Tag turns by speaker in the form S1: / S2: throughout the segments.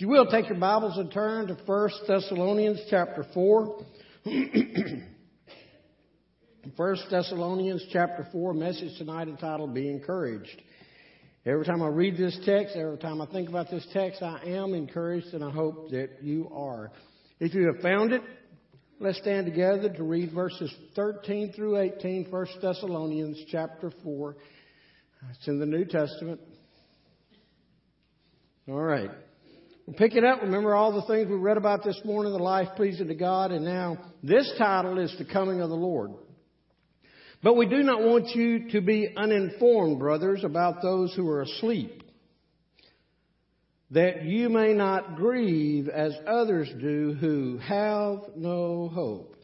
S1: If you will, take your Bibles and turn to 1 Thessalonians chapter 4. 1 Thessalonians chapter 4, message tonight entitled Be Encouraged. Every time I read this text, every time I think about this text, I am encouraged and I hope that you are. If you have found it, let's stand together to read verses 13 through 18, 1 Thessalonians chapter 4. It's in the New Testament. All right. We'll pick it up. Remember all the things we read about this morning, the life pleasing to God, and now this title is the coming of the Lord. But we do not want you to be uninformed, brothers, about those who are asleep, that you may not grieve as others do who have no hope.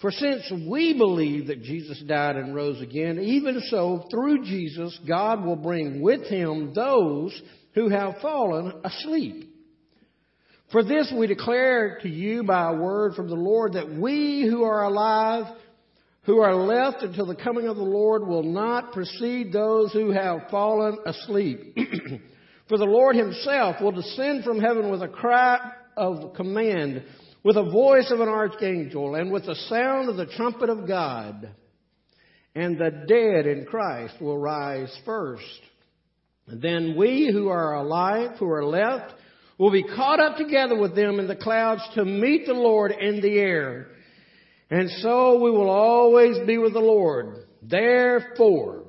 S1: For since we believe that Jesus died and rose again, even so, through Jesus, God will bring with him those who have fallen asleep. For this we declare to you by a word from the Lord that we who are alive, who are left until the coming of the Lord will not precede those who have fallen asleep. For the Lord himself will descend from heaven with a cry of command, with a voice of an archangel, and with the sound of the trumpet of God. And the dead in Christ will rise first. Then we who are alive, who are left, will be caught up together with them in the clouds to meet the Lord in the air. And so we will always be with the Lord. Therefore,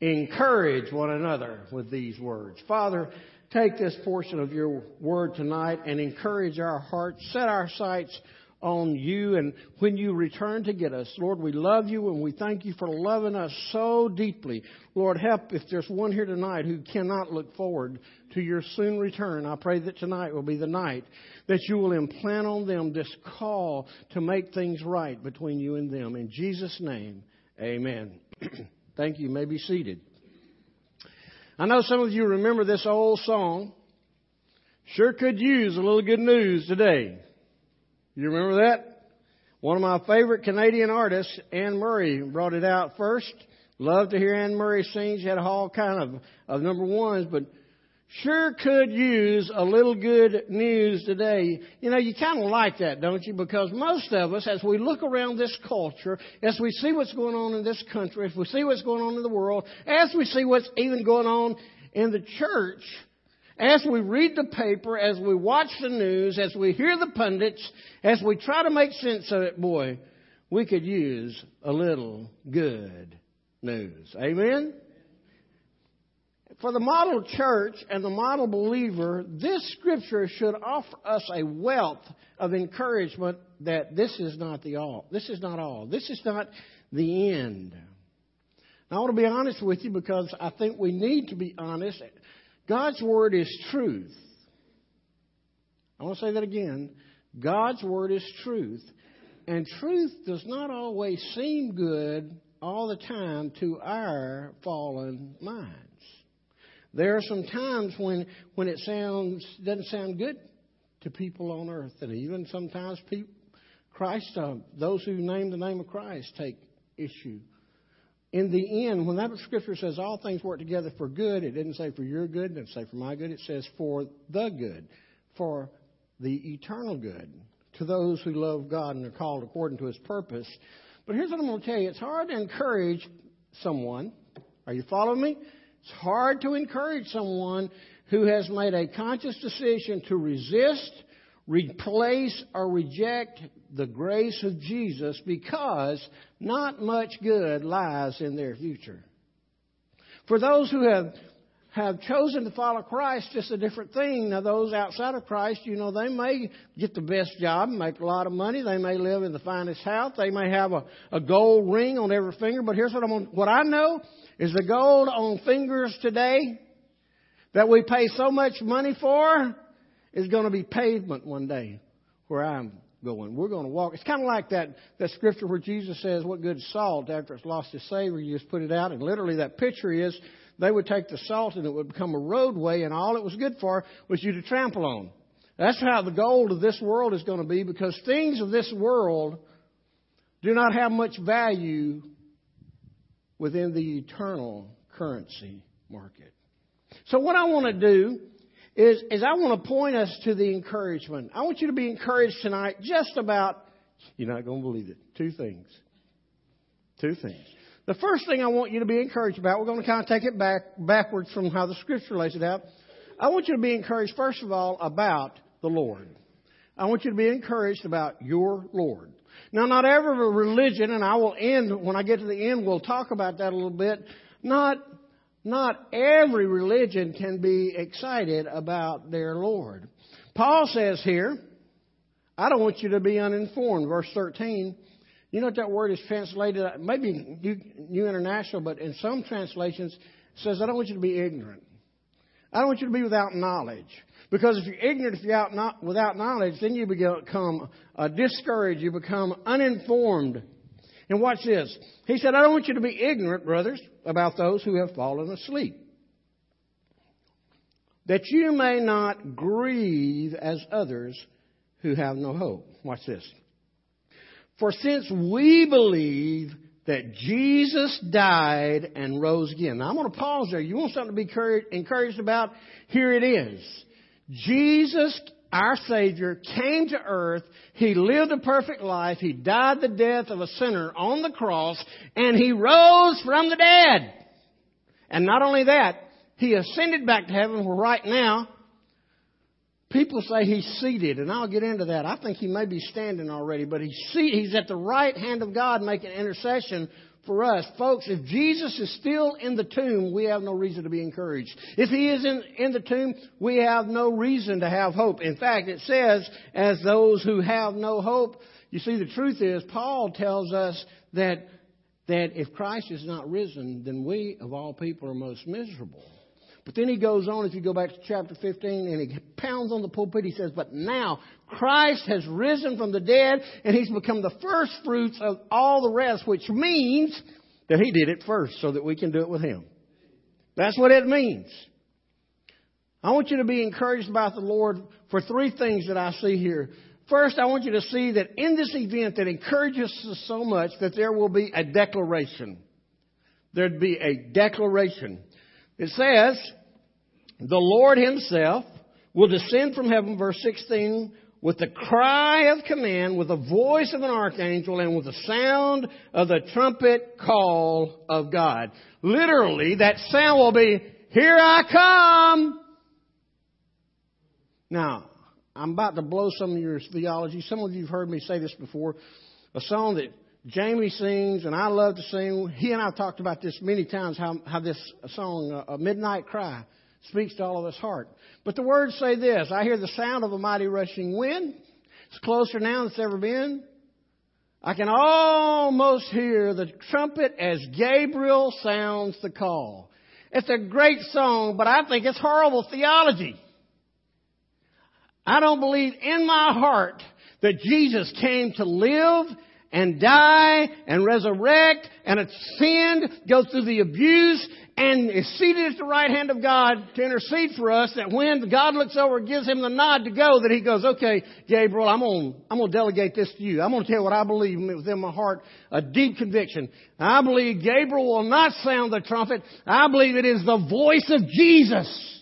S1: encourage one another with these words. Father, take this portion of your word tonight and encourage our hearts, set our sights on you and when you return to get us. Lord, we love you and we thank you for loving us so deeply. Lord, help if there's one here tonight who cannot look forward to your soon return. I pray that tonight will be the night that you will implant on them this call to make things right between you and them. In Jesus' name, amen. thank you. you may be seated. I know some of you remember this old song. Sure could use a little good news today. You remember that? One of my favorite Canadian artists, Anne Murray, brought it out first. Loved to hear Anne Murray sing. She had a all kind of, of number ones, but sure could use a little good news today. You know, you kind of like that, don't you? Because most of us, as we look around this culture, as we see what's going on in this country, as we see what's going on in the world, as we see what's even going on in the church, as we read the paper, as we watch the news, as we hear the pundits, as we try to make sense of it, boy, we could use a little good news. Amen? For the model church and the model believer, this scripture should offer us a wealth of encouragement that this is not the all. This is not all. This is not the end. Now, I want to be honest with you because I think we need to be honest God's Word is truth. I want to say that again. God's Word is truth. And truth does not always seem good all the time to our fallen minds. There are some times when, when it sounds doesn't sound good to people on earth, and even sometimes people, Christ, uh, those who name the name of Christ, take issue in the end, when that scripture says all things work together for good, it didn't say for your good, it didn't say for my good, it says for the good, for the eternal good, to those who love God and are called according to his purpose. But here's what I'm going to tell you it's hard to encourage someone. Are you following me? It's hard to encourage someone who has made a conscious decision to resist, replace, or reject the grace of Jesus because not much good lies in their future. For those who have have chosen to follow Christ, just a different thing. Now, those outside of Christ, you know, they may get the best job, make a lot of money. They may live in the finest house. They may have a, a gold ring on every finger. But here's what I'm on, what I know is the gold on fingers today that we pay so much money for is going to be pavement one day where I'm going. We're going to walk. It's kind of like that, that scripture where Jesus says, What good is salt after it's lost its savor? You just put it out. And literally, that picture is they would take the salt and it would become a roadway, and all it was good for was you to trample on. That's how the gold of this world is going to be because things of this world do not have much value within the eternal currency market. So, what I want to do is, is I want to point us to the encouragement. I want you to be encouraged tonight just about, you're not going to believe it, two things. Two things. The first thing I want you to be encouraged about, we're going to kind of take it back, backwards from how the scripture lays it out. I want you to be encouraged, first of all, about the Lord. I want you to be encouraged about your Lord. Now, not every religion, and I will end, when I get to the end, we'll talk about that a little bit. Not, not every religion can be excited about their Lord. Paul says here, I don't want you to be uninformed. Verse 13. You know what that word is translated? Maybe New International, but in some translations, it says, I don't want you to be ignorant. I don't want you to be without knowledge. Because if you're ignorant, if you're out not, without knowledge, then you become uh, discouraged. You become uninformed. And watch this. He said, I don't want you to be ignorant, brothers, about those who have fallen asleep. That you may not grieve as others who have no hope. Watch this. For since we believe that Jesus died and rose again. Now I'm going to pause there. You want something to be encouraged about? Here it is. Jesus, our Savior, came to earth. He lived a perfect life. He died the death of a sinner on the cross, and He rose from the dead. And not only that, He ascended back to heaven where right now, people say He's seated, and I'll get into that. I think He may be standing already, but He's, he's at the right hand of God making intercession for us. Folks, if Jesus is still in the tomb, we have no reason to be encouraged. If he isn't in the tomb, we have no reason to have hope. In fact, it says, as those who have no hope, you see, the truth is, Paul tells us that, that if Christ is not risen, then we, of all people, are most miserable. But then he goes on, if you go back to chapter 15, and he pounds on the pulpit, he says, But now Christ has risen from the dead, and he's become the first fruits of all the rest, which means that he did it first so that we can do it with him. That's what it means. I want you to be encouraged about the Lord for three things that I see here. First, I want you to see that in this event that encourages us so much that there will be a declaration. There'd be a declaration. It says, the Lord Himself will descend from heaven, verse 16, with the cry of command, with the voice of an archangel, and with the sound of the trumpet call of God. Literally, that sound will be, Here I come! Now, I'm about to blow some of your theology. Some of you have heard me say this before. A song that Jamie sings, and I love to sing. He and I have talked about this many times, how, how this song, uh, A Midnight Cry, speaks to all of us heart. But the words say this I hear the sound of a mighty rushing wind. It's closer now than it's ever been. I can almost hear the trumpet as Gabriel sounds the call. It's a great song, but I think it's horrible theology. I don't believe in my heart that Jesus came to live and die and resurrect and ascend, go through the abuse and is seated at the right hand of God to intercede for us that when God looks over and gives him the nod to go, that he goes, okay, Gabriel, I'm gonna I'm to delegate this to you. I'm going to tell you what I believe within my heart, a deep conviction. I believe Gabriel will not sound the trumpet. I believe it is the voice of Jesus.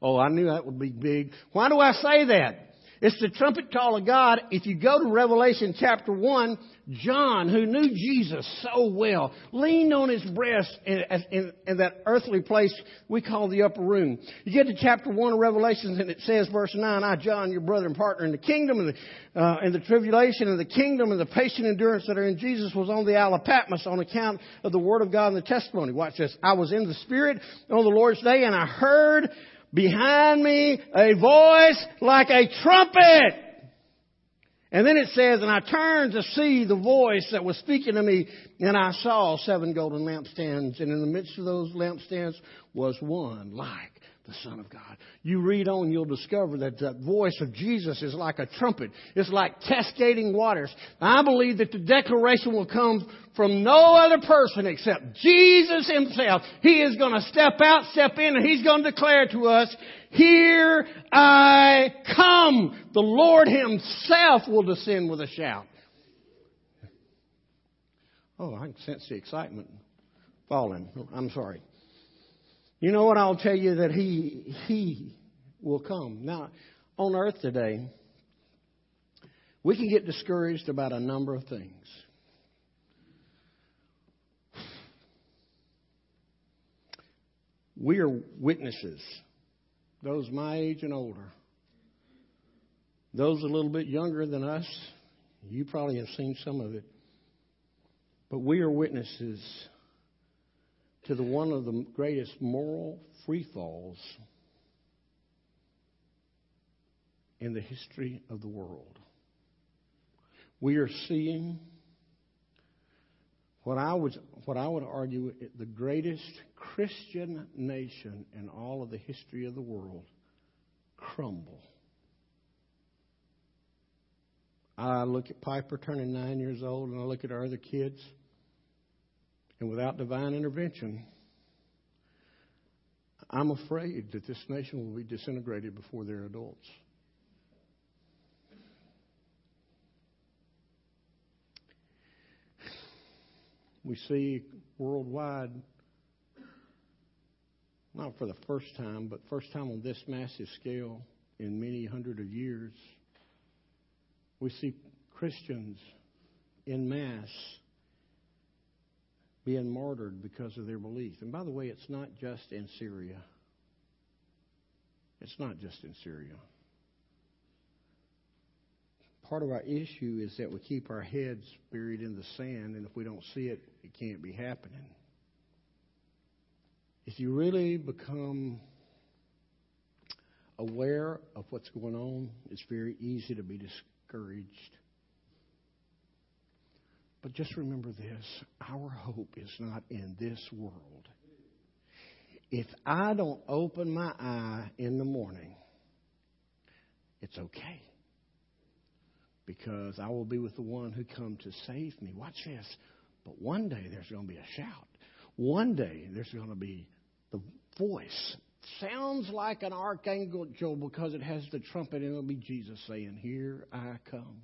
S1: Oh, I knew that would be big. Why do I say that? It's the trumpet call of God. If you go to Revelation chapter 1, John, who knew Jesus so well, leaned on his breast in, in, in, that earthly place we call the upper room. You get to chapter 1 of Revelation and it says, verse 9, I, John, your brother and partner in the kingdom and the, uh, in the tribulation and the kingdom and the patient endurance that are in Jesus was on the Isle of Patmos on account of the word of God and the testimony. Watch this. I was in the Spirit on the Lord's day and I heard behind me a voice like a trumpet. And then it says, and I turned to see the voice that was speaking to me, and I saw seven golden lampstands, and in the midst of those lampstands was one like the Son of God. You read on, you'll discover that the voice of Jesus is like a trumpet. It's like cascading waters. I believe that the declaration will come from no other person except Jesus Himself. He is going to step out, step in, and He's going to declare to us, Here I come. The Lord Himself will descend with a shout. Oh, I can sense the excitement falling. I'm sorry. You know what I'll tell you that he, he, will come. Now, on earth today, we can get discouraged about a number of things. We are witnesses, those my age and older. Those a little bit younger than us, you probably have seen some of it. But we are witnesses to the one of the greatest moral free falls in the history of the world. We are seeing what I would what I would argue the greatest Christian nation in all of the history of the world crumble. I look at Piper turning nine years old, and I look at our other kids, and without divine intervention, I'm afraid that this nation will be disintegrated before they're adults. we see worldwide, not for the first time, but first time on this massive scale in many hundred of years, we see Christians in mass being martyred because of their belief. And by the way, it's not just in Syria. It's not just in Syria part of our issue is that we keep our heads buried in the sand, and if we don't see it, it can't be happening. If you really become aware of what's going on, it's very easy to be discouraged. But just remember this our hope is not in this world. If I don't open my eye in the morning, it's okay because I will be with the one who come to save me. Watch this. But one day there's going to be a shout. One day there's going to be the voice. Sounds like an archangel because it has the trumpet and it'll be Jesus saying, Here I come.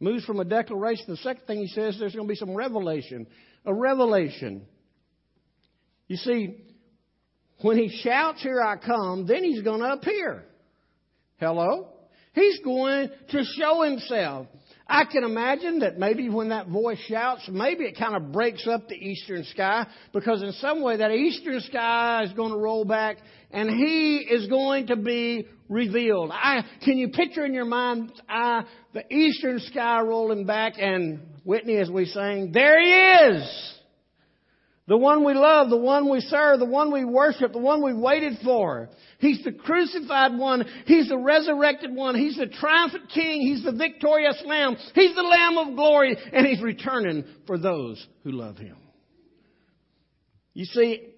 S1: Moves from a declaration. The second thing he says, there's going to be some revelation. A revelation. You see, when he shouts, Here I come, then he's going to appear. Hello? He's going to show himself. I can imagine that maybe when that voice shouts, maybe it kind of breaks up the eastern sky because in some way that eastern sky is going to roll back and he is going to be revealed. I, can you picture in your mind uh, the eastern sky rolling back and Whitney as we sang, there he is! The one we love, the one we serve, the one we worship, the one we waited for. He's the crucified one. He's the resurrected one. He's the triumphant king. He's the victorious lamb. He's the lamb of glory and he's returning for those who love him. You see,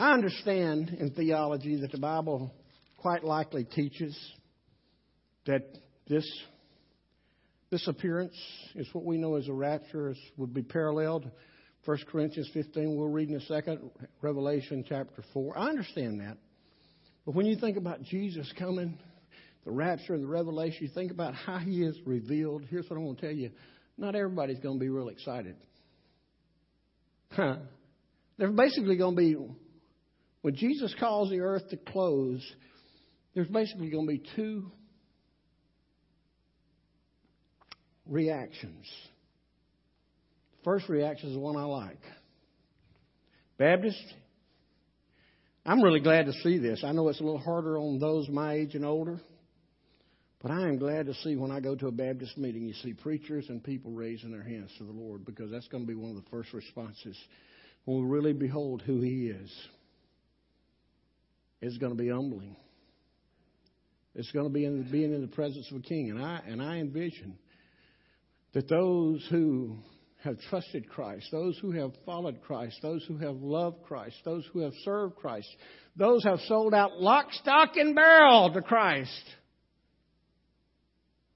S1: I understand in theology that the Bible quite likely teaches that this this appearance is what we know as a rapture. It would be paralleled. 1 Corinthians 15, we'll read in a second. Revelation chapter 4. I understand that. But when you think about Jesus coming, the rapture and the revelation, you think about how he is revealed. Here's what I want to tell you. Not everybody's going to be real excited. Huh. They're basically going to be, when Jesus calls the earth to close, there's basically going to be two reactions. First reaction is the one I like. Baptist, I'm really glad to see this. I know it's a little harder on those my age and older, but I am glad to see when I go to a Baptist meeting, you see preachers and people raising their hands to the Lord because that's going to be one of the first responses when we really behold who He is. It's going to be humbling. It's going to be in, being in the presence of a king, and I and I envision that those who have trusted Christ, those who have followed Christ, those who have loved Christ, those who have served Christ, those who have sold out lock, stock, and barrel to Christ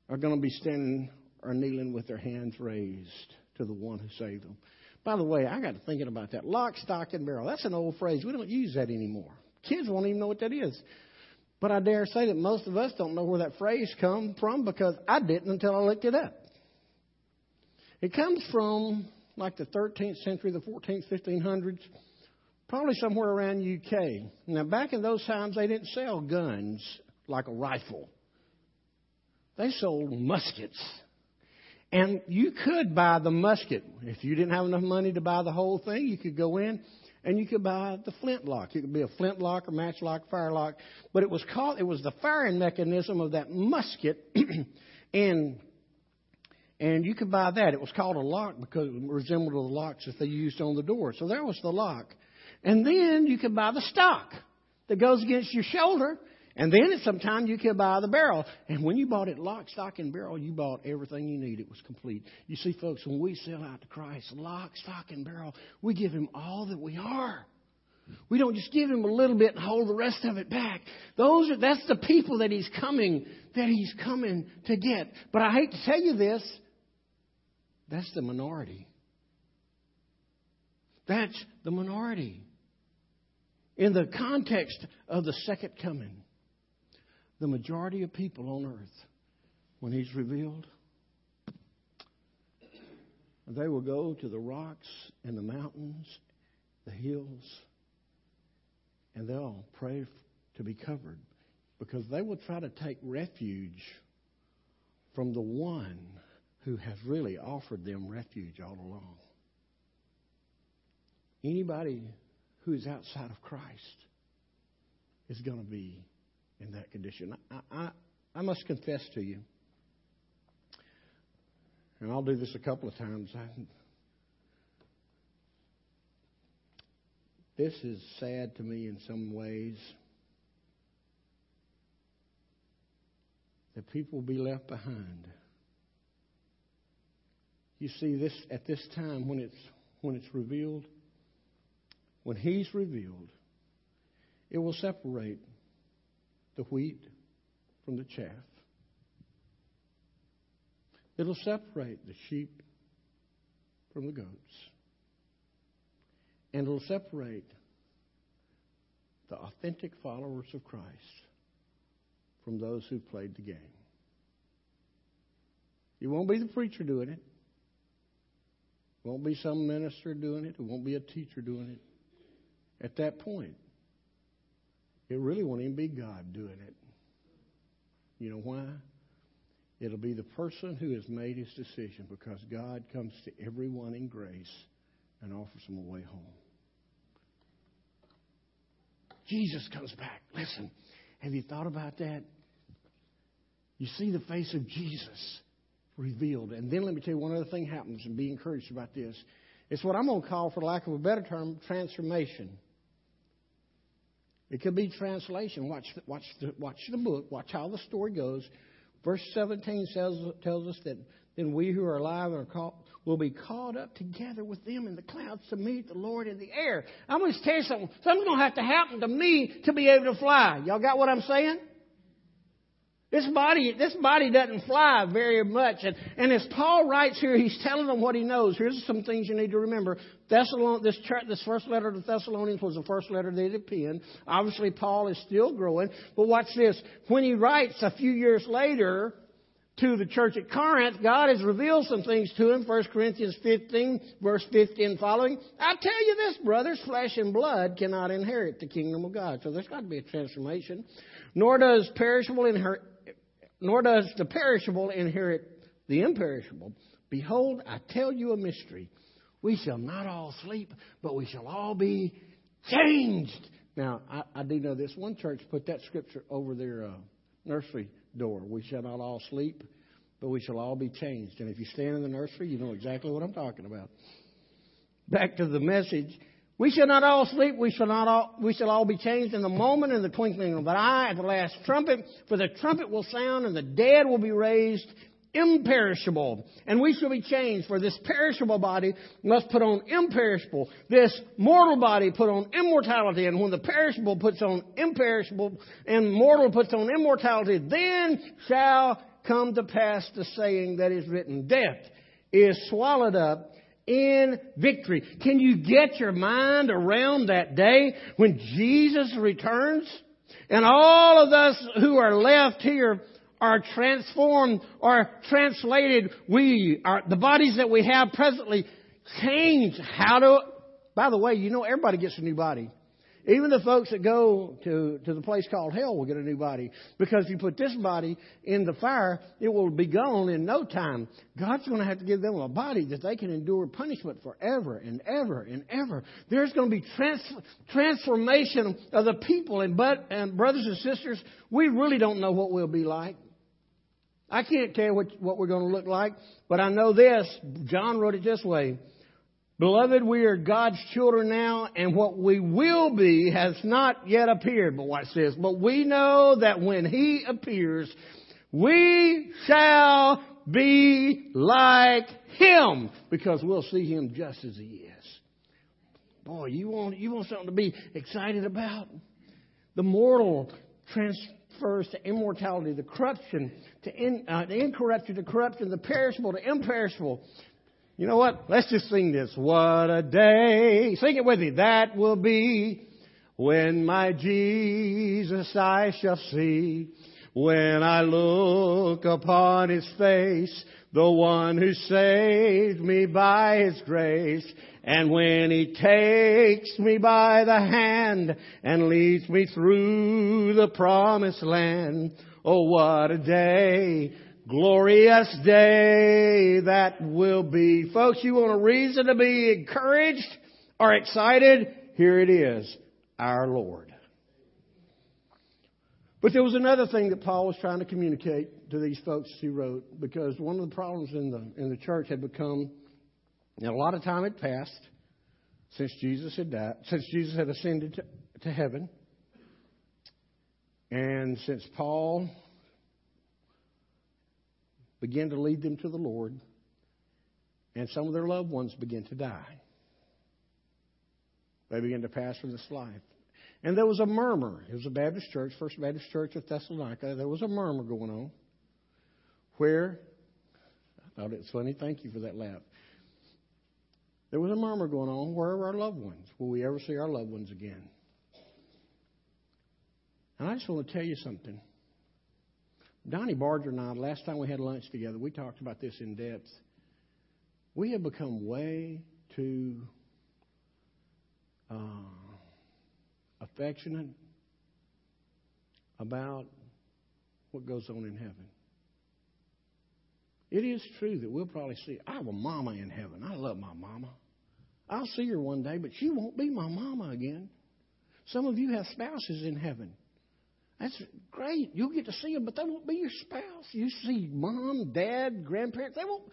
S1: are going to be standing or kneeling with their hands raised to the one who saved them. By the way, I got to thinking about that. Lock, stock, and barrel. That's an old phrase. We don't use that anymore. Kids won't even know what that is. But I dare say that most of us don't know where that phrase come from because I didn't until I looked it up. It comes from like the 13th century, the 14th, 1500s, probably somewhere around UK. Now, back in those times, they didn't sell guns like a rifle. They sold muskets. And you could buy the musket. If you didn't have enough money to buy the whole thing, you could go in and you could buy the flintlock. It could be a flintlock or matchlock, firelock. But it was called, it was the firing mechanism of that musket. and and you could buy that. It was called a lock because it resembled the locks that they used on the door. So there was the lock. And then you could buy the stock that goes against your shoulder. And then at some time you could buy the barrel. And when you bought it lock, stock, and barrel, you bought everything you need. It was complete. You see, folks, when we sell out to Christ, lock, stock, and barrel, we give Him all that we are. We don't just give Him a little bit and hold the rest of it back. Those are, that's the people that He's coming, that He's coming to get. But I hate to tell you this, that's the minority. That's the minority. In the context of the second coming, the majority of people on earth, when He's revealed, they will go to the rocks and the mountains, the hills, and they'll pray to be covered because they will try to take refuge from the one who has really offered them refuge all along. Anybody who is outside of Christ is going to be in that condition. I, I, I must confess to you, and I'll do this a couple of times. I, this is sad to me in some ways that people will be left behind. You see, this at this time when it's when it's revealed, when He's revealed, it will separate the wheat from the chaff. It'll separate the sheep from the goats. And it'll separate the authentic followers of Christ from those who played the game. It won't be the preacher doing it. Won't be some minister doing it. It won't be a teacher doing it. At that point, it really won't even be God doing it. You know why? It'll be the person who has made his decision because God comes to everyone in grace and offers them a way home. Jesus comes back. Listen, have you thought about that? You see the face of Jesus revealed. And then let me tell you one other thing happens and be encouraged about this. It's what I'm going to call, for lack of a better term, transformation. It could be translation. Watch, the, watch, the, watch the book. Watch how the story goes. Verse 17 says, tells us that then we who are alive are caught, will be caught up together with them in the clouds to meet the Lord in the air. I'm going to tell you something. Something's going to have to happen to me to be able to fly. Y'all got what I'm saying? This body, this body doesn't fly very much. And, and as Paul writes here, he's telling them what he knows. Here's some things you need to remember. Thessalon, this, church, this first letter to Thessalonians was the first letter that he penned. Obviously, Paul is still growing. But watch this. When he writes a few years later to the church at Corinth, God has revealed some things to him. 1 Corinthians 15, verse 15 following. I tell you this, brothers, flesh and blood cannot inherit the kingdom of God. So there's got to be a transformation. Nor does perishable inherit nor does the perishable inherit the imperishable. Behold, I tell you a mystery. We shall not all sleep, but we shall all be changed. Now, I, I do know this. One church put that scripture over their uh, nursery door. We shall not all sleep, but we shall all be changed. And if you stand in the nursery, you know exactly what I'm talking about. Back to the message. We shall not all sleep. We shall not all, we shall all be changed in the moment in the twinkling of an eye at the last trumpet. For the trumpet will sound and the dead will be raised imperishable. And we shall be changed. For this perishable body must put on imperishable. This mortal body put on immortality. And when the perishable puts on imperishable and mortal puts on immortality, then shall come to pass the saying that is written. Death is swallowed up in victory. Can you get your mind around that day when Jesus returns? And all of us who are left here are transformed or translated. We are, the bodies that we have presently change. How do By the way, you know everybody gets a new body. Even the folks that go to, to the place called hell will get a new body. Because if you put this body in the fire, it will be gone in no time. God's going to have to give them a body that they can endure punishment forever and ever and ever. There's going to be trans- transformation of the people. And, but, and brothers and sisters, we really don't know what we'll be like. I can't tell what, what we're going to look like, but I know this. John wrote it this way. Beloved, we are God's children now, and what we will be has not yet appeared. But watch this. But we know that when He appears, we shall be like Him, because we'll see Him just as He is. Boy, you want, you want something to be excited about? The mortal transfers to immortality, the corruption to in, uh, the incorruption to corruption, the perishable to imperishable. You know what? Let's just sing this. What a day. Sing it with me. That will be when my Jesus I shall see. When I look upon his face, the one who saved me by his grace. And when he takes me by the hand and leads me through the promised land. Oh, what a day glorious day that will be. Folks, you want a reason to be encouraged or excited? Here it is. Our Lord. But there was another thing that Paul was trying to communicate to these folks he wrote, because one of the problems in the in the church had become, and a lot of time had passed since Jesus had died, since Jesus had ascended to, to heaven, and since Paul began to lead them to the Lord, and some of their loved ones began to die. They began to pass from this life. And there was a murmur. It was a Baptist church, First Baptist Church of Thessalonica. There was a murmur going on where, I thought it was funny. Thank you for that laugh. There was a murmur going on. Where are our loved ones? Will we ever see our loved ones again? And I just want to tell you something. Donnie Barger and I, last time we had lunch together, we talked about this in depth. We have become way too uh, affectionate about what goes on in heaven. It is true that we'll probably see. I have a mama in heaven. I love my mama. I'll see her one day, but she won't be my mama again. Some of you have spouses in heaven. That's great. You'll get to see them, but they won't be your spouse. You see mom, dad, grandparents. They won't.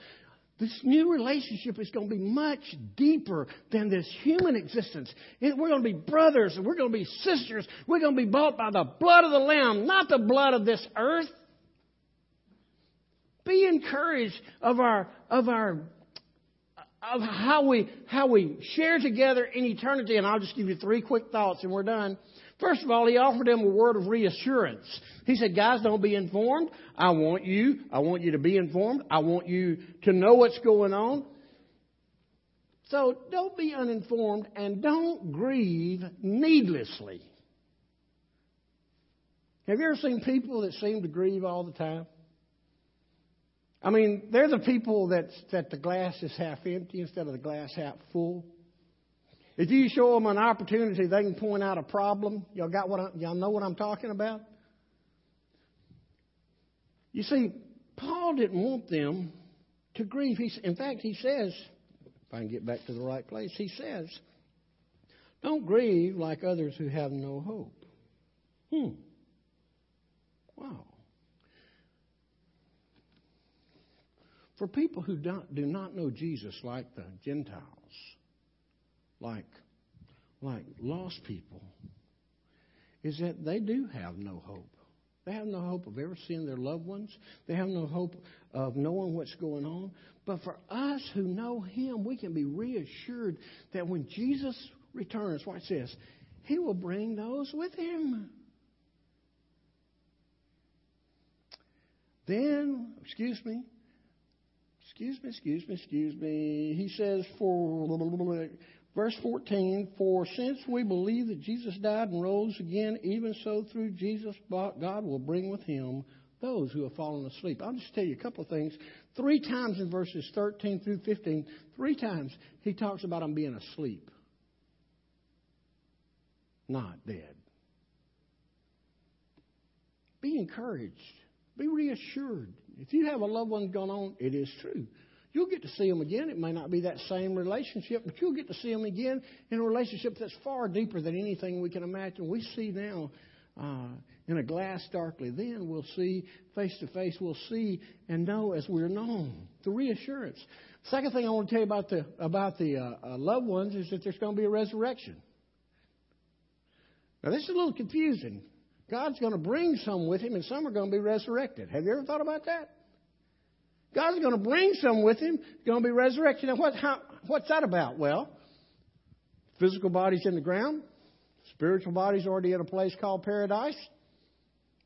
S1: This new relationship is going to be much deeper than this human existence. We're going to be brothers and we're going to be sisters. We're going to be bought by the blood of the Lamb, not the blood of this earth. Be encouraged of our of our of how we how we share together in eternity. And I'll just give you three quick thoughts, and we're done. First of all, he offered them a word of reassurance. He said, guys, don't be informed. I want you, I want you to be informed. I want you to know what's going on. So don't be uninformed and don't grieve needlessly. Have you ever seen people that seem to grieve all the time? I mean, they're the people that, that the glass is half empty instead of the glass half full. If you show them an opportunity, they can point out a problem. Y'all got what I, y'all know what I'm talking about? You see, Paul didn't want them to grieve. He, in fact, he says, if I can get back to the right place, he says, don't grieve like others who have no hope. Hmm. Wow. For people who don't, do not know Jesus like the Gentiles, like, like lost people is that they do have no hope. They have no hope of ever seeing their loved ones. They have no hope of knowing what's going on. But for us who know Him, we can be reassured that when Jesus returns, watch this, He will bring those with Him. Then, excuse me, excuse me, excuse me, excuse me. He says, for Verse 14, for since we believe that Jesus died and rose again, even so through Jesus, God will bring with him those who have fallen asleep. I'll just tell you a couple of things. Three times in verses 13 through 15, three times he talks about them being asleep. not dead. Be encouraged. Be reassured. If you have a loved one gone on, it is true. You'll get to see them again. It may not be that same relationship, but you'll get to see them again in a relationship that's far deeper than anything we can imagine. We see now uh, in a glass darkly. Then we'll see face to face. We'll see and know as we're known. The reassurance. Second thing I want to tell you about the about the uh, uh, loved ones is that there's going to be a resurrection. Now this is a little confusing. God's going to bring some with him, and some are going to be resurrected. Have you ever thought about that? God's going to bring some with him, going to be resurrected. Now, what, how, what's that about? Well, physical bodies in the ground, spiritual bodies already in a place called paradise.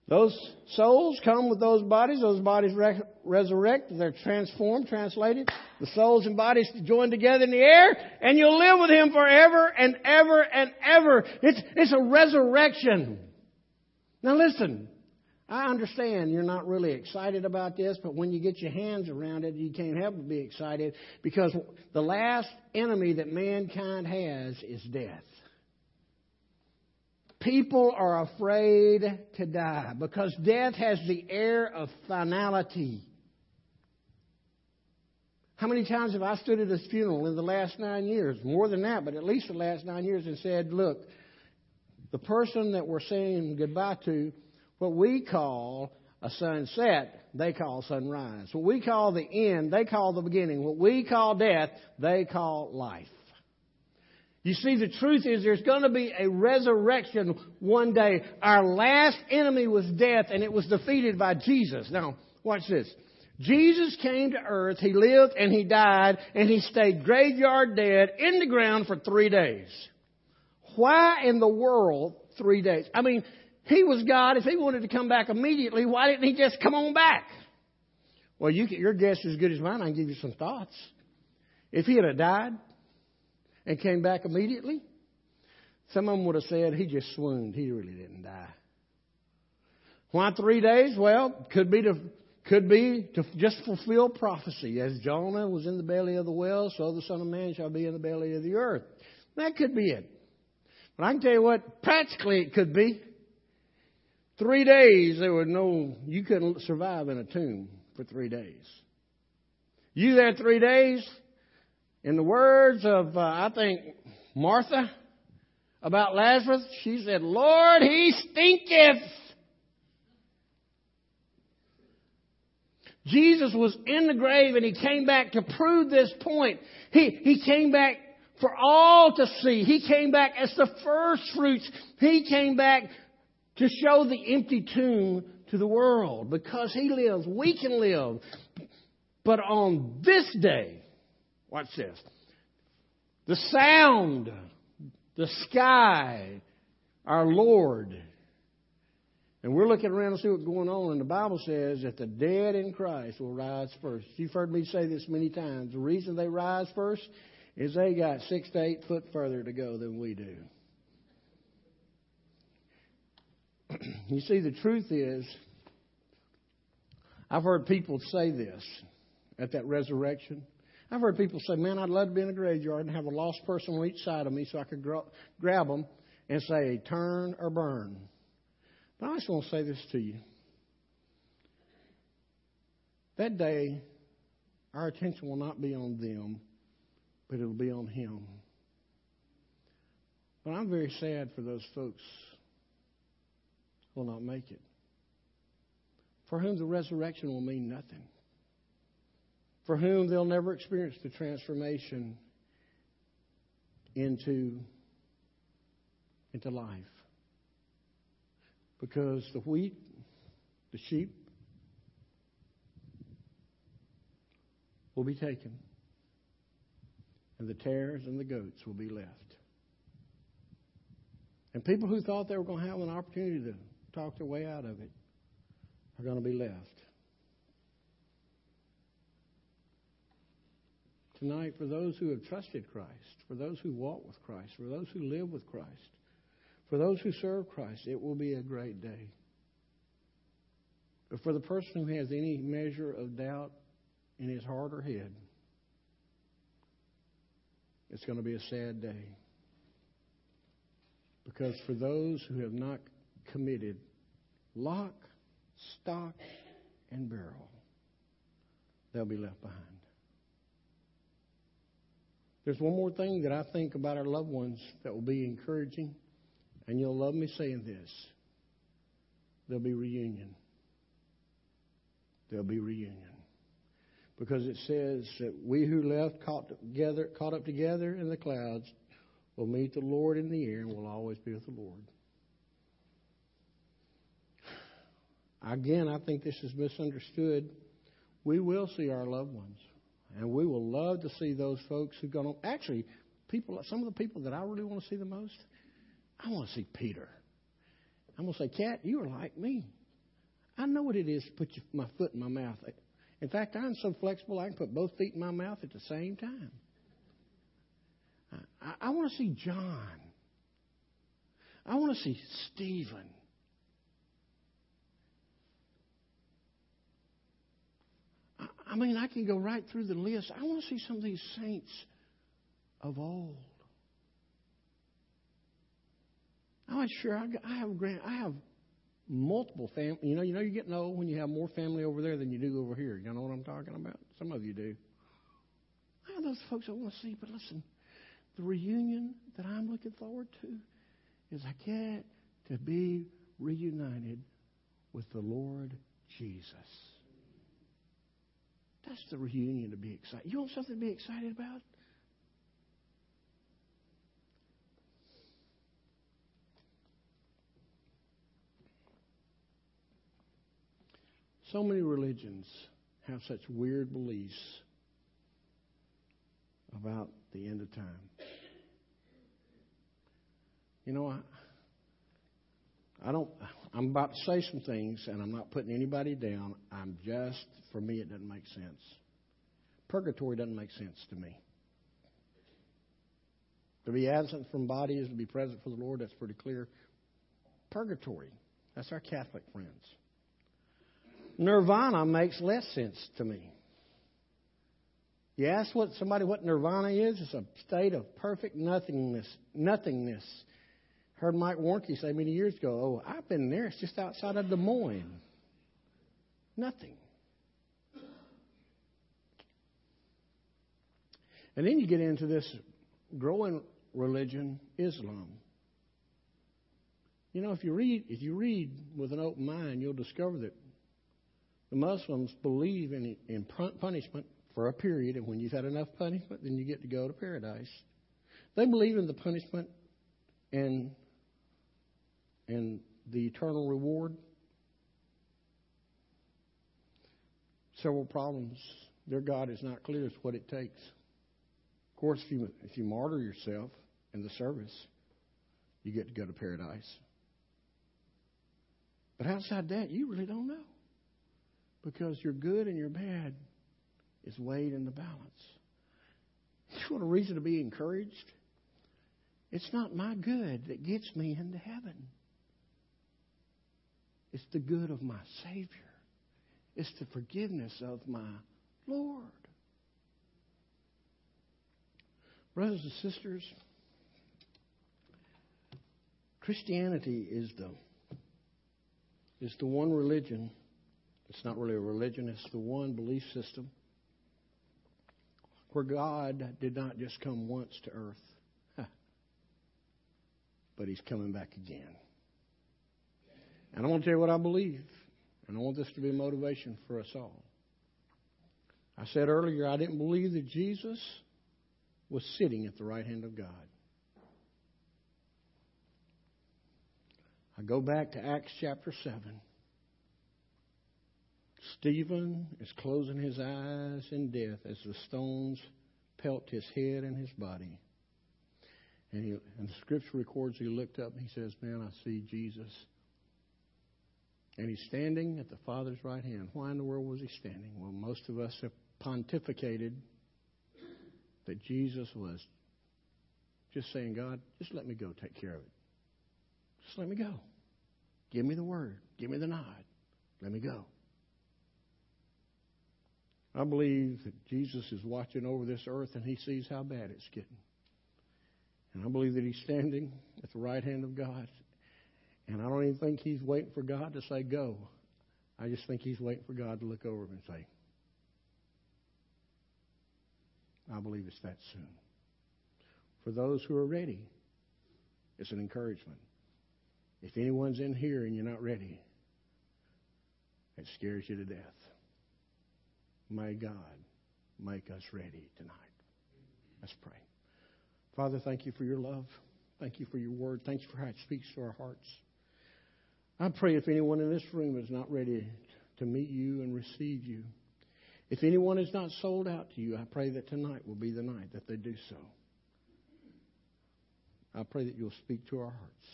S1: Those souls come with those bodies. Those bodies re- resurrect. They're transformed, translated. The souls and bodies join together in the air, and you'll live with Him forever and ever and ever. It's, it's a resurrection. Now listen, I understand you're not really excited about this, but when you get your hands around it, you can't help but be excited because the last enemy that mankind has is death. People are afraid to die because death has the air of finality. How many times have I stood at a funeral in the last nine years? More than that, but at least the last nine years and said, look, the person that we're saying goodbye to, what we call a sunset, they call sunrise. What we call the end, they call the beginning. What we call death, they call life. You see, the truth is there's going to be a resurrection one day. Our last enemy was death, and it was defeated by Jesus. Now, watch this. Jesus came to earth, he lived and he died, and he stayed graveyard dead in the ground for three days. Why in the world three days? I mean, he was God. If he wanted to come back immediately, why didn't he just come on back? Well, you, your guess is as good as mine. I can give you some thoughts. If he had died and came back immediately, some of them would have said he just swooned. He really didn't die. Why three days? Well, could be to could be to just fulfill prophecy. As Jonah was in the belly of the whale, so the Son of Man shall be in the belly of the earth. That could be it. But I can tell you what, practically it could be. Three days, there was no, you couldn't survive in a tomb for three days. You there three days, in the words of, uh, I think, Martha about Lazarus, she said, Lord, he stinketh. Jesus was in the grave and he came back to prove this point. He, he came back for all to see. He came back as the first fruits. He came back to show the empty tomb to the world. Because He lives, we can live. But on this day, watch this. The sound, the sky, our Lord. And we're looking around to see what's going on, and the Bible says that the dead in Christ will rise first. You've heard me say this many times. The reason they rise first is they got six to eight foot further to go than we do. you see, the truth is, I've heard people say this at that resurrection. I've heard people say, Man, I'd love to be in a graveyard and have a lost person on each side of me so I could gra- grab them and say, Turn or burn. But I just want to say this to you. That day, our attention will not be on them, but it'll be on Him. But I'm very sad for those folks will not make it, for whom the resurrection will mean nothing, for whom they'll never experience the transformation into, into life. Because the wheat, the sheep, will be taken and the tares and the goats will be left. And people who thought they were going to have an opportunity to talk their way out of it are going to be left. Tonight, for those who have trusted Christ, for those who walk with Christ, for those who live with Christ, for those who serve Christ, it will be a great day. But for the person who has any measure of doubt in his heart or head, it's going to be a sad day. Because for those who have not committed lock, stock, and barrel, they'll be left behind. There's one more thing that I think about our loved ones that will be encouraging, and you'll love me saying this. There'll be reunion. There'll be reunion. Because it says that we who left caught together caught up together in the clouds will meet the Lord in the air and will always be with the Lord. Again, I think this is misunderstood. We will see our loved ones, and we will love to see those folks who've gone. Actually, people, some of the people that I really want to see the most, I want to see Peter. I'm going to say, Cat, you are like me. I know what it is to put my foot in my mouth. In fact, I'm so flexible I can put both feet in my mouth at the same time. I, I want to see John. I want to see Stephen. I mean, I can go right through the list. I want to see some of these saints of old. I'm sure I, have grand, I have multiple family. You know, you know, you're getting old when you have more family over there than you do over here. You know what I'm talking about? Some of you do. I have those folks I want to see, but listen, the reunion that I'm looking forward to is I get to be reunited with the Lord Jesus. That's the reunion to be excited. You want something to be excited about? So many religions have such weird beliefs about the end of time. You know, I, I don't. I'm about to say some things, and I'm not putting anybody down. I'm just, for me, it doesn't make sense. Purgatory doesn't make sense to me. To be absent from body is to be present for the Lord. That's pretty clear. Purgatory. That's our Catholic friends. Nirvana makes less sense to me. You ask what somebody what nirvana is? It's a state of perfect nothingness. Nothingness. Heard Mike Warnke say many years ago, "Oh, I've been there. It's just outside of Des Moines. Nothing." And then you get into this growing religion, Islam. You know, if you read if you read with an open mind, you'll discover that the Muslims believe in, in punishment for a period, and when you've had enough punishment, then you get to go to paradise. They believe in the punishment and and the eternal reward. Several problems. Their God is not clear as what it takes. Of course, if you if you martyr yourself in the service, you get to go to paradise. But outside that, you really don't know because your good and your bad is weighed in the balance. You want a reason to be encouraged? It's not my good that gets me into heaven. It's the good of my Savior. It's the forgiveness of my Lord. Brothers and sisters, Christianity is the is the one religion it's not really a religion, it's the one belief system where God did not just come once to earth, but He's coming back again. And I want to tell you what I believe, and I want this to be a motivation for us all. I said earlier, I didn't believe that Jesus was sitting at the right hand of God. I go back to Acts chapter 7. Stephen is closing his eyes in death as the stones pelt his head and his body. And, he, and the scripture records he looked up and he says, Man, I see Jesus. And he's standing at the Father's right hand. Why in the world was he standing? Well, most of us have pontificated that Jesus was just saying, God, just let me go take care of it. Just let me go. Give me the word. Give me the nod. Let me go. I believe that Jesus is watching over this earth and he sees how bad it's getting. And I believe that he's standing at the right hand of God. And I don't even think he's waiting for God to say go. I just think he's waiting for God to look over him and say, I believe it's that soon. For those who are ready, it's an encouragement. If anyone's in here and you're not ready, it scares you to death. May God make us ready tonight. Let's pray. Father, thank you for your love. Thank you for your word. Thank you for how it speaks to our hearts. I pray if anyone in this room is not ready to meet you and receive you, if anyone is not sold out to you, I pray that tonight will be the night that they do so. I pray that you'll speak to our hearts.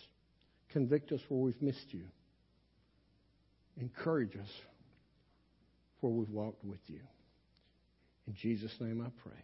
S1: Convict us where we've missed you. Encourage us where we've walked with you. In Jesus' name I pray.